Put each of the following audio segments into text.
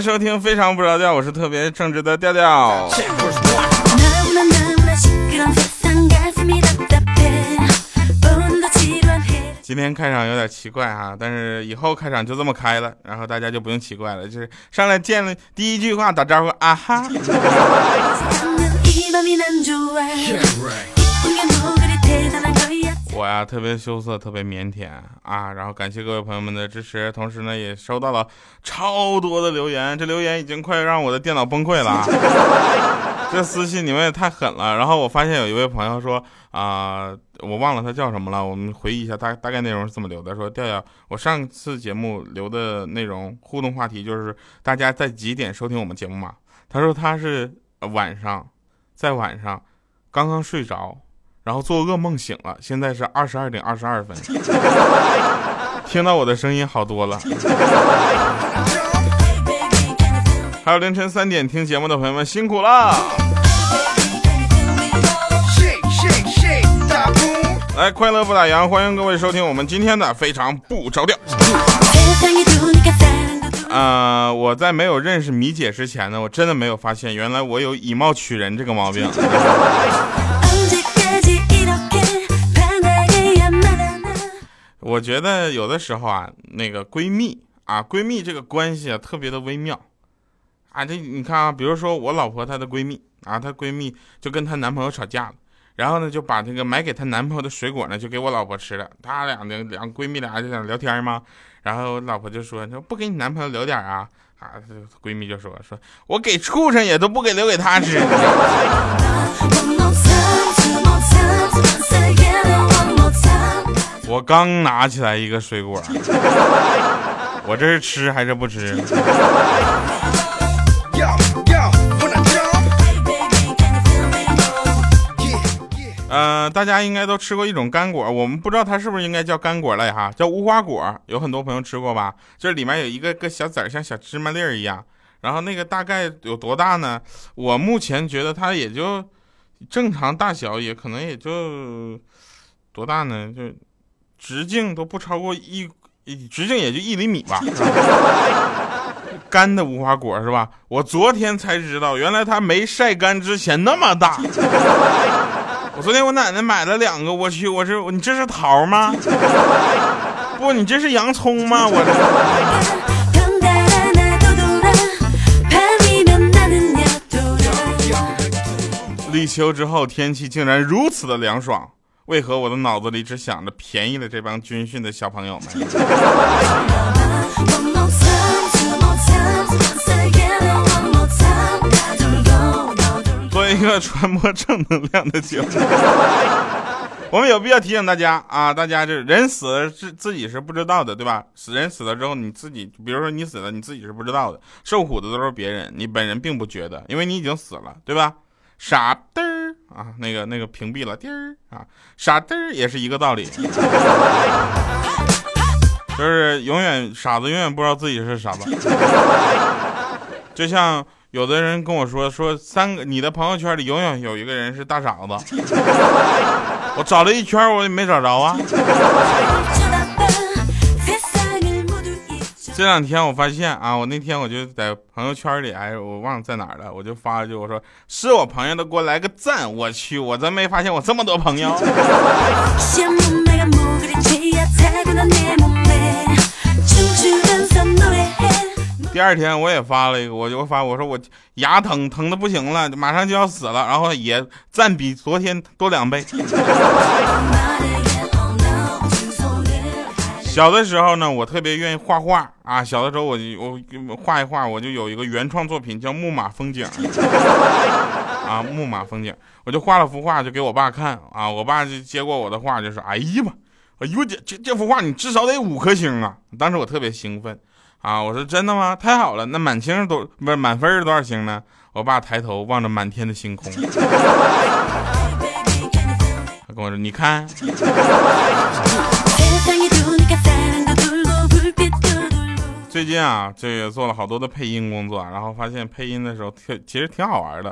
收听《非常不着调》，我是特别正直的调调。今天开场有点奇怪哈，但是以后开场就这么开了，然后大家就不用奇怪了，就是上来见了第一句话打招呼啊哈。我呀特别羞涩，特别腼腆啊，然后感谢各位朋友们的支持，同时呢也收到了超多的留言，这留言已经快让我的电脑崩溃了啊。这私信你们也太狠了。然后我发现有一位朋友说啊，我忘了他叫什么了，我们回忆一下大大概内容是这么留的：说调调，我上次节目留的内容互动话题就是大家在几点收听我们节目嘛？他说他是晚上，在晚上刚刚睡着。然后做噩梦醒了，现在是二十二点二十二分，听到我的声音好多了。还有凌晨三点听节目的朋友们辛苦了。来，快乐不打烊，欢迎各位收听我们今天的非常不着调。啊，我在没有认识米姐之前呢，我真的没有发现原来我有以貌取人这个毛病。我觉得有的时候啊，那个闺蜜啊，闺蜜这个关系啊，特别的微妙啊。这你看啊，比如说我老婆她的闺蜜啊，她闺蜜就跟她男朋友吵架了，然后呢就把这个买给她男朋友的水果呢，就给我老婆吃了。她俩的两闺蜜俩就在聊天嘛，然后我老婆就说：“说不给你男朋友留点啊？”啊，闺蜜就说：“说我给畜生也都不给留给他吃。”我刚拿起来一个水果，我这是吃还是不吃？呃，大家应该都吃过一种干果，我们不知道它是不是应该叫干果类哈，叫无花果，有很多朋友吃过吧？这里面有一个个小籽儿，像小芝麻粒儿一样，然后那个大概有多大呢？我目前觉得它也就正常大小，也可能也就多大呢？就。直径都不超过一，直径也就一厘米吧。干的无花果是吧？我昨天才知道，原来它没晒干之前那么大。我昨天我奶奶买了两个，我去，我这你这是桃吗？不，你这是洋葱吗？我。立秋之后，天气竟然如此的凉爽。为何我的脑子里只想着便宜了这帮军训的小朋友们？做一个传播正能量的节目，我们有必要提醒大家啊！大家这人死了是自己是不知道的，对吧？死人死了之后，你自己，比如说你死了，你自己是不知道的，受苦的都是别人，你本人并不觉得，因为你已经死了，对吧？傻嘚儿啊，那个那个屏蔽了，滴儿啊，傻嘚儿也是一个道理，就是永远傻子永远不知道自己是傻子，就像有的人跟我说说三个你的朋友圈里永远有一个人是大傻子，我找了一圈我也没找着啊。这两天我发现啊，我那天我就在朋友圈里，哎，我忘了在哪儿了，我就发了句，我说是我朋友的，给我来个赞。我去，我真没发现我这么多朋友。第二天我也发了一个，我就发我说我牙疼疼的不行了，马上就要死了，然后也赞比昨天多两倍。小的时候呢，我特别愿意画画啊。小的时候，我我画一画，我就有一个原创作品叫《木马风景》啊，《木马风景》，我就画了幅画，就给我爸看啊。我爸就接过我的画，就说：“哎呀妈，哎呦这这这幅画你至少得五颗星啊！”当时我特别兴奋啊，我说：“真的吗？太好了！那满星多不是满分是多少星呢？”我爸抬头望着满天的星空，他跟我说：“你看。”最近啊，这也做了好多的配音工作，然后发现配音的时候挺其实挺好玩的，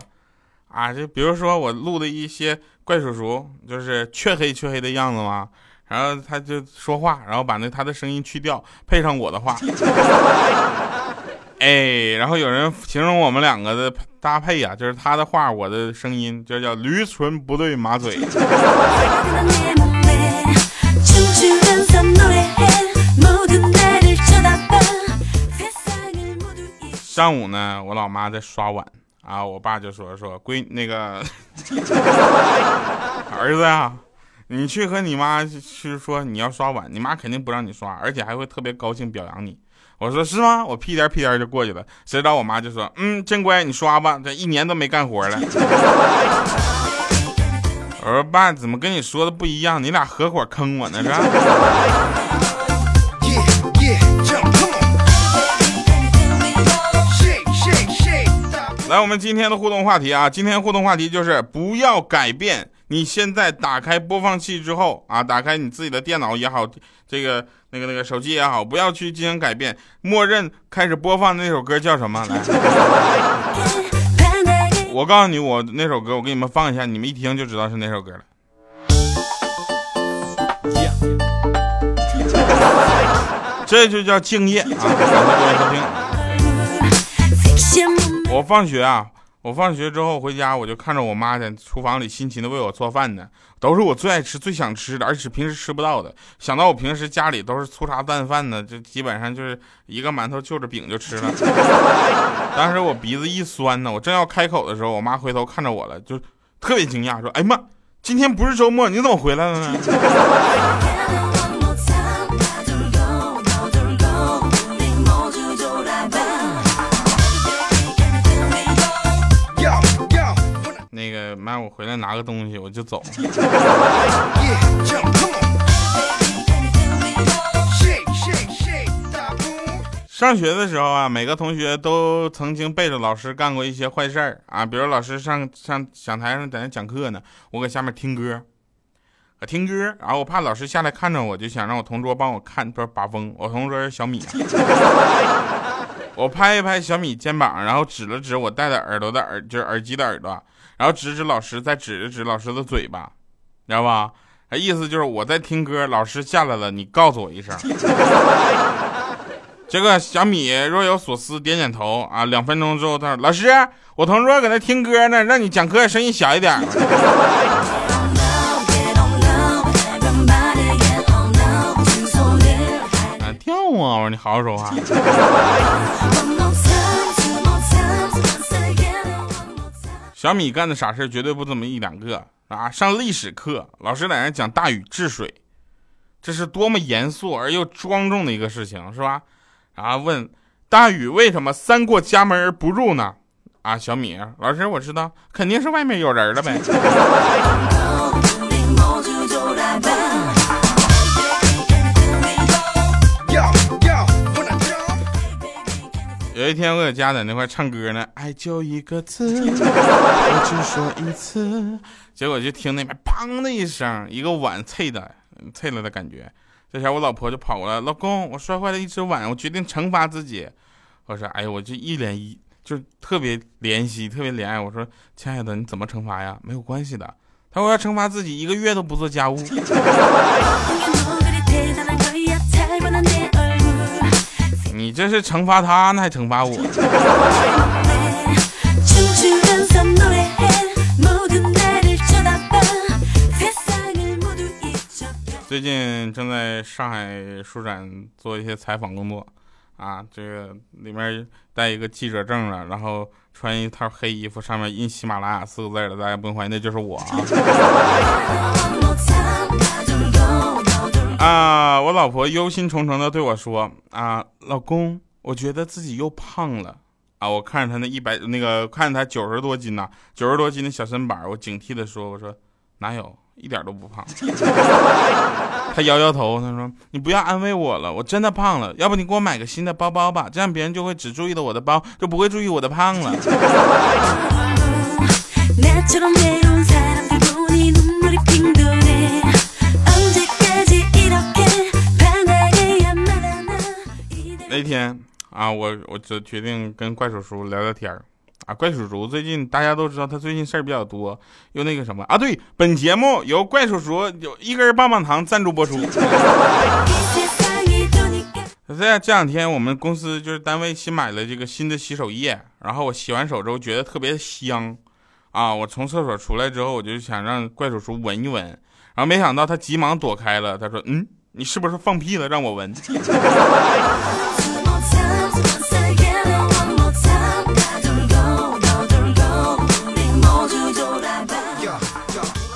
啊，就比如说我录的一些怪叔叔，就是黢黑黢黑的样子嘛，然后他就说话，然后把那他的声音去掉，配上我的话。哎，然后有人形容我们两个的搭配呀，就是他的话，我的声音，就叫驴唇不对马嘴。上午呢，我老妈在刷碗啊，我爸就说说闺那个 儿子呀，你去和你妈去说你要刷碗，你妈肯定不让你刷，而且还会特别高兴表扬你。我说是吗？我屁颠屁颠就过去了，谁知道我妈就说嗯，真乖，你刷吧，这一年都没干活了。我说爸，怎么跟你说的不一样？你俩合伙坑我呢是吧？来，我们今天的互动话题啊，今天互动话题就是不要改变。你现在打开播放器之后啊，打开你自己的电脑也好，这个那个那个手机也好，不要去进行改变，默认开始播放那首歌叫什么？来，我告诉你，我那首歌，我给你们放一下，你们一听就知道是哪首歌了。这就叫敬业啊！感谢各位收听。我放学啊，我放学之后回家，我就看着我妈在厨房里辛勤的为我做饭呢，都是我最爱吃、最想吃的，而且平时吃不到的。想到我平时家里都是粗茶淡饭的，就基本上就是一个馒头就着饼就吃了。当时我鼻子一酸呢，我正要开口的时候，我妈回头看着我了，就特别惊讶，说：“哎妈，今天不是周末，你怎么回来了呢？” 妈，我回来拿个东西，我就走。上学的时候啊，每个同学都曾经背着老师干过一些坏事儿啊，比如老师上上讲台上在那讲课呢，我搁下面听歌，我听歌，然后我怕老师下来看着我，就想让我同桌帮我看，不是把风。我同桌是小米，我拍一拍小米肩膀，然后指了指我戴的耳朵的耳，就是耳机的耳朵。然后指指老师，再指了指老师的嘴巴，你知道吧？他意思就是我在听歌，老师下来了，你告诉我一声。这个小米若有所思，点点头啊。两分钟之后，他说：“老师，我同桌搁那听歌呢，让你讲课声音小一点。” 啊，跳啊！我说你好好说话。小米干的傻事绝对不这么一两个啊！上历史课，老师在那讲大禹治水，这是多么严肃而又庄重的一个事情，是吧？然后问大禹为什么三过家门而不入呢？啊，小米老师，我知道，肯定是外面有人了呗。有一天我在家在那块唱歌呢，爱就一个字，我只说一次。结果就听那边砰的一声，一个碗碎的，碎了的感觉。这下我老婆就跑过来，老公，我摔坏了一只碗，我决定惩罚自己。我说，哎呀，我就一脸一，就特别怜惜，特别怜爱。我说，亲爱的，你怎么惩罚呀？没有关系的。他说要惩罚自己，一个月都不做家务。你这是惩罚他，呢还惩罚我？最近正在上海书展做一些采访工作，啊，这个里面带一个记者证了，然后穿一套黑衣服，上面印喜马拉雅四个字的，大家不用怀疑，那就是我啊。啊！我老婆忧心忡忡的对我说：“啊，老公，我觉得自己又胖了啊！”我看着她那一百那个，看着她九十多斤呐，九十多斤的小身板，我警惕的说：“我说哪有，一点都不胖。”他摇摇头，他说：“你不要安慰我了，我真的胖了。要不你给我买个新的包包吧，这样别人就会只注意到我的包，就不会注意我的胖了。”天啊，我我就决定跟怪叔叔聊聊天啊，怪叔叔最近大家都知道他最近事儿比较多，又那个什么啊？对，本节目由怪叔叔有一根棒棒糖赞助播出。在这两天，我们公司就是单位新买了这个新的洗手液，然后我洗完手之后觉得特别香，啊，我从厕所出来之后，我就想让怪叔叔闻一闻，然后没想到他急忙躲开了，他说：“嗯，你是不是放屁了？让我闻。”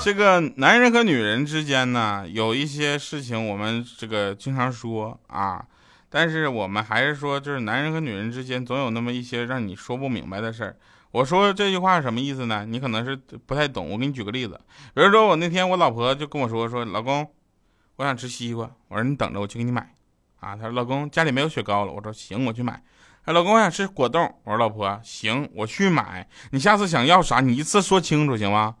这个男人和女人之间呢，有一些事情我们这个经常说啊。但是我们还是说，就是男人和女人之间总有那么一些让你说不明白的事儿。我说这句话是什么意思呢？你可能是不太懂。我给你举个例子，比如说我那天我老婆就跟我说说，老公，我想吃西瓜。我说你等着，我去给你买。啊，她说老公家里没有雪糕了。我说行，我去买。哎，老公我想吃果冻。我说老婆行，我去买。你下次想要啥，你一次说清楚行吗？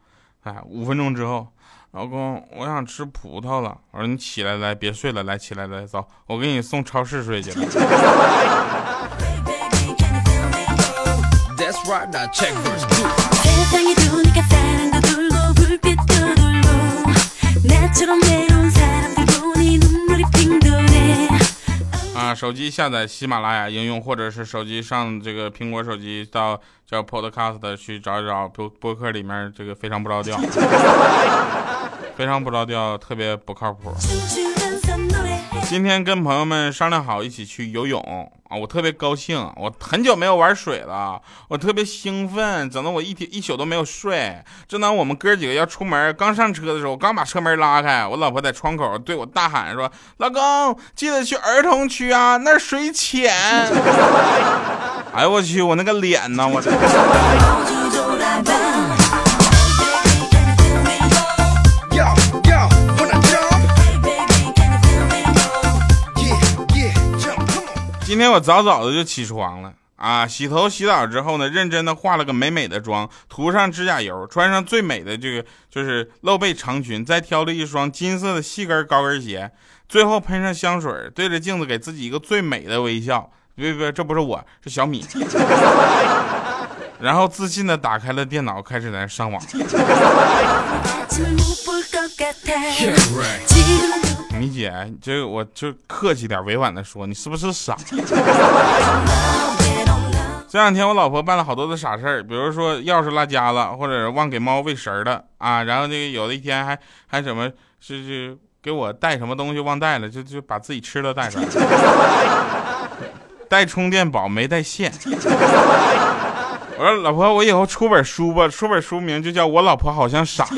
哎，五分钟之后。老公，我想吃葡萄了。我说你起来，来，别睡了，来，起来，来，走，我给你送超市睡去了。啊，手机下载喜马拉雅应用，或者是手机上这个苹果手机到叫 Podcast 去找一找播播客里面这个非常不着调。非常不着调，特别不靠谱。今天跟朋友们商量好一起去游泳啊，我特别高兴。我很久没有玩水了，我特别兴奋，整得我一天一宿都没有睡。正当我们哥几个要出门，刚上车的时候，我刚把车门拉开，我老婆在窗口对我大喊说：“老公，记得去儿童区啊，那水浅。” 哎呦我去，我那个脸呐，我天我早早的就起床了啊，洗头洗澡之后呢，认真的化了个美美的妆，涂上指甲油，穿上最美的这个就是露背长裙，再挑了一双金色的细跟高跟鞋，最后喷上香水，对着镜子给自己一个最美的微笑。别别，这不是我，是小米。然后自信的打开了电脑，开始在那上网。米姐，这我就客气点，委婉的说，你是不是傻？这两天我老婆办了好多的傻事儿，比如说钥匙落家了，或者忘给猫喂食了啊，然后这个有的一天还还怎么是是给我带什么东西忘带了，就就把自己吃的带上，带充电宝没带线。我说老婆，我以后出本书吧，出本书名就叫我老婆好像傻。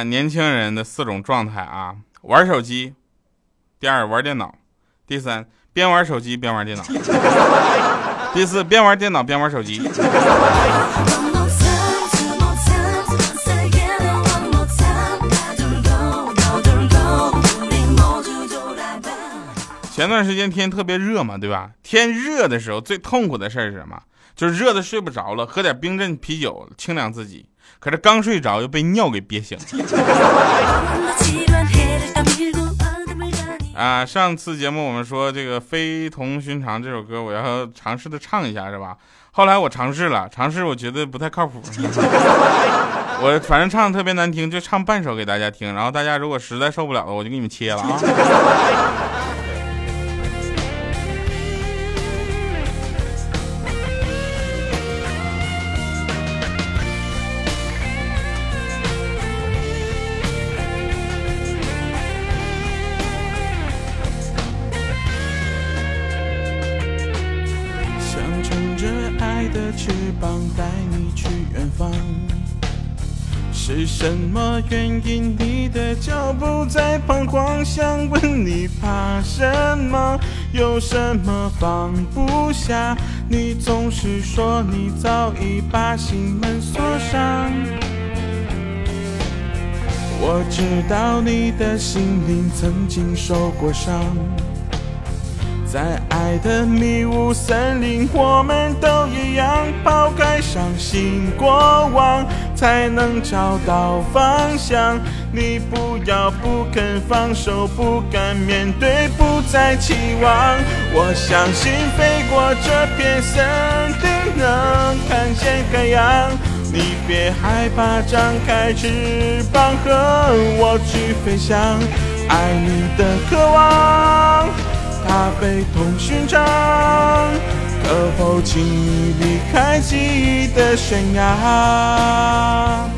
啊，年轻人的四种状态啊，玩手机，第二玩电脑，第三边玩手机边玩电脑，第四边玩电脑边玩手机。前段时间天特别热嘛，对吧？天热的时候最痛苦的事是什么？就是热的睡不着了，喝点冰镇啤酒清凉自己。可是刚睡着又被尿给憋醒了。啊，上次节目我们说这个非同寻常这首歌，我要尝试的唱一下，是吧？后来我尝试了，尝试我觉得不太靠谱。我反正唱的特别难听，就唱半首给大家听。然后大家如果实在受不了了，我就给你们切了啊。翅膀带你去远方是什么原因？你的脚步在彷徨，想问你怕什么？有什么放不下？你总是说你早已把心门锁上。我知道你的心灵曾经受过伤。在爱的迷雾森林，我们都一样，抛开伤心过往。才能找到方向。你不要不肯放手，不敢面对，不再期望。我相信飞过这片森林能看见海洋。你别害怕，张开翅膀和我去飞翔。爱你的渴望，它非同寻常。可否请你离开记忆的悬崖？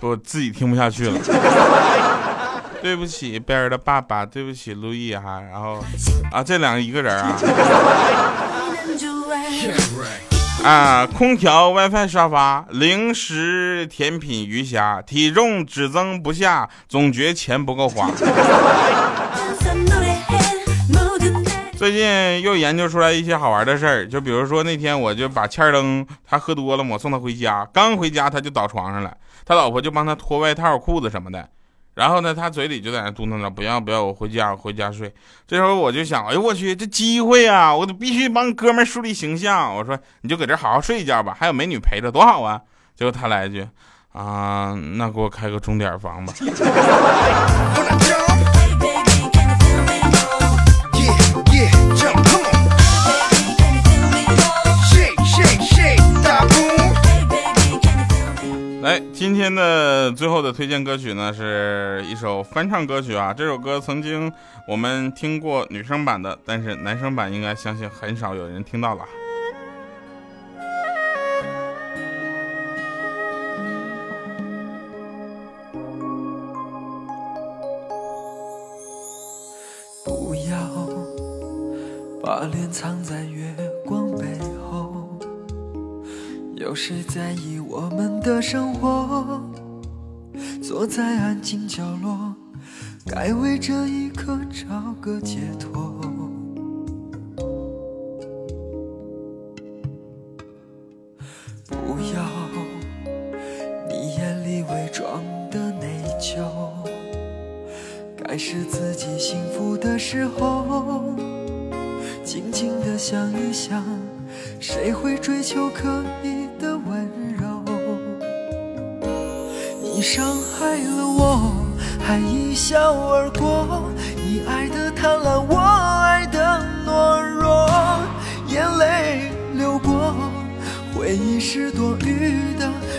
我自己听不下去了。对不起，贝尔的爸爸，对不起，路易哈。然后啊，这两个一个人啊。啊，空调、WiFi、沙发、零食、甜品、鱼虾，体重只增不下，总觉钱不够花。最近又研究出来一些好玩的事儿，就比如说那天我就把欠儿登他喝多了，我送他回家，刚回家他就倒床上了，他老婆就帮他脱外套、裤子什么的，然后呢，他嘴里就在那嘟囔着不要不要，我回家我回家睡。这时候我就想，哎呦我去，这机会啊，我得必须帮哥们树立形象。我说你就搁这好好睡一觉吧，还有美女陪着，多好啊。结果他来一句，啊，那给我开个钟点房吧。来，今天的最后的推荐歌曲呢，是一首翻唱歌曲啊。这首歌曾经我们听过女生版的，但是男生版应该相信很少有人听到了。不要把脸藏在有谁在意我们的生活？坐在安静角落，该为这一刻找个解脱。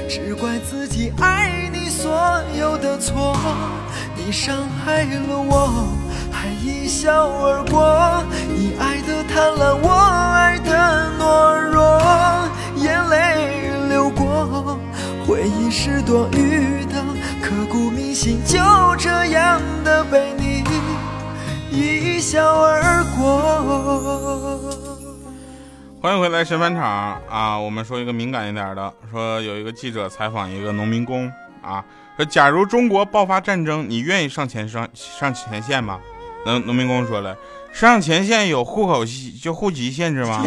只怪自己爱你所有的错。你伤害了我，还一笑而过。你爱的贪婪，我爱的懦弱，眼泪流过，回忆是多余的，刻骨铭心，就这样的被你一笑而过。欢迎回来神返场啊！我们说一个敏感一点的，说有一个记者采访一个农民工啊。说，假如中国爆发战争，你愿意上前上上前线吗？农农民工说了，上前线有户口就户籍限制吗？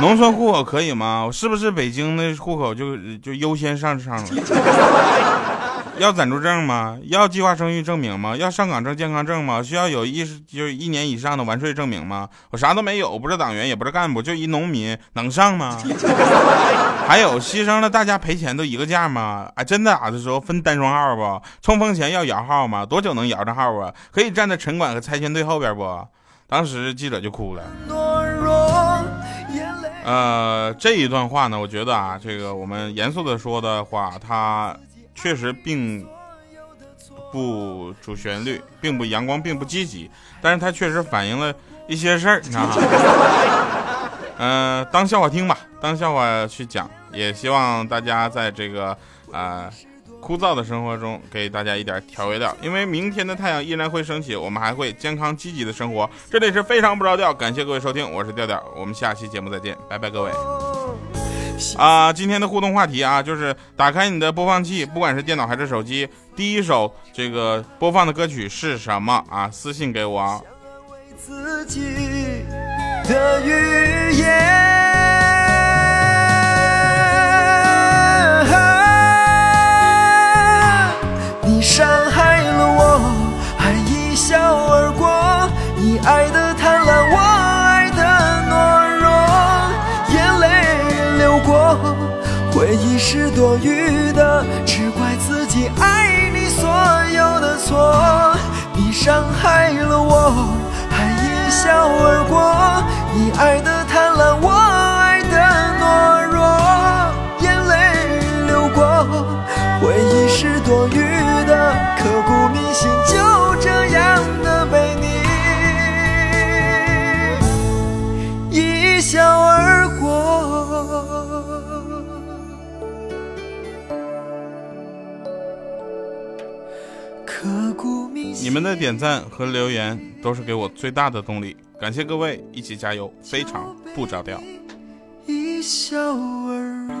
农村户口可以吗？是不是北京的户口就就优先上上了？要暂住证吗？要计划生育证明吗？要上岗证、健康证吗？需要有一就是一年以上的完税证明吗？我啥都没有，不是党员，也不是干部，就一农民，能上吗？还有牺牲了，大家赔钱都一个价吗？哎，真打的时候分单双号不？冲锋前要摇号吗？多久能摇上号啊？可以站在城管和拆迁队后边不？当时记者就哭了。呃，这一段话呢，我觉得啊，这个我们严肃的说的话，他。确实并不主旋律，并不阳光，并不积极，但是它确实反映了一些事儿，你知道吗？嗯，当笑话听吧，当笑话去讲，也希望大家在这个啊枯燥的生活中给大家一点调味料，因为明天的太阳依然会升起，我们还会健康积极的生活。这里是非常不着调，感谢各位收听，我是调调，我们下期节目再见，拜拜，各位。啊，今天的互动话题啊，就是打开你的播放器，不管是电脑还是手机，第一首这个播放的歌曲是什么啊？私信给我。你伤害了我，还一笑而过。你爱的是多余的，只怪自己爱你所有的错。你伤害了我，还一笑而过。你爱的贪婪，我你们的点赞和留言都是给我最大的动力，感谢各位，一起加油，非常不着调。一笑而。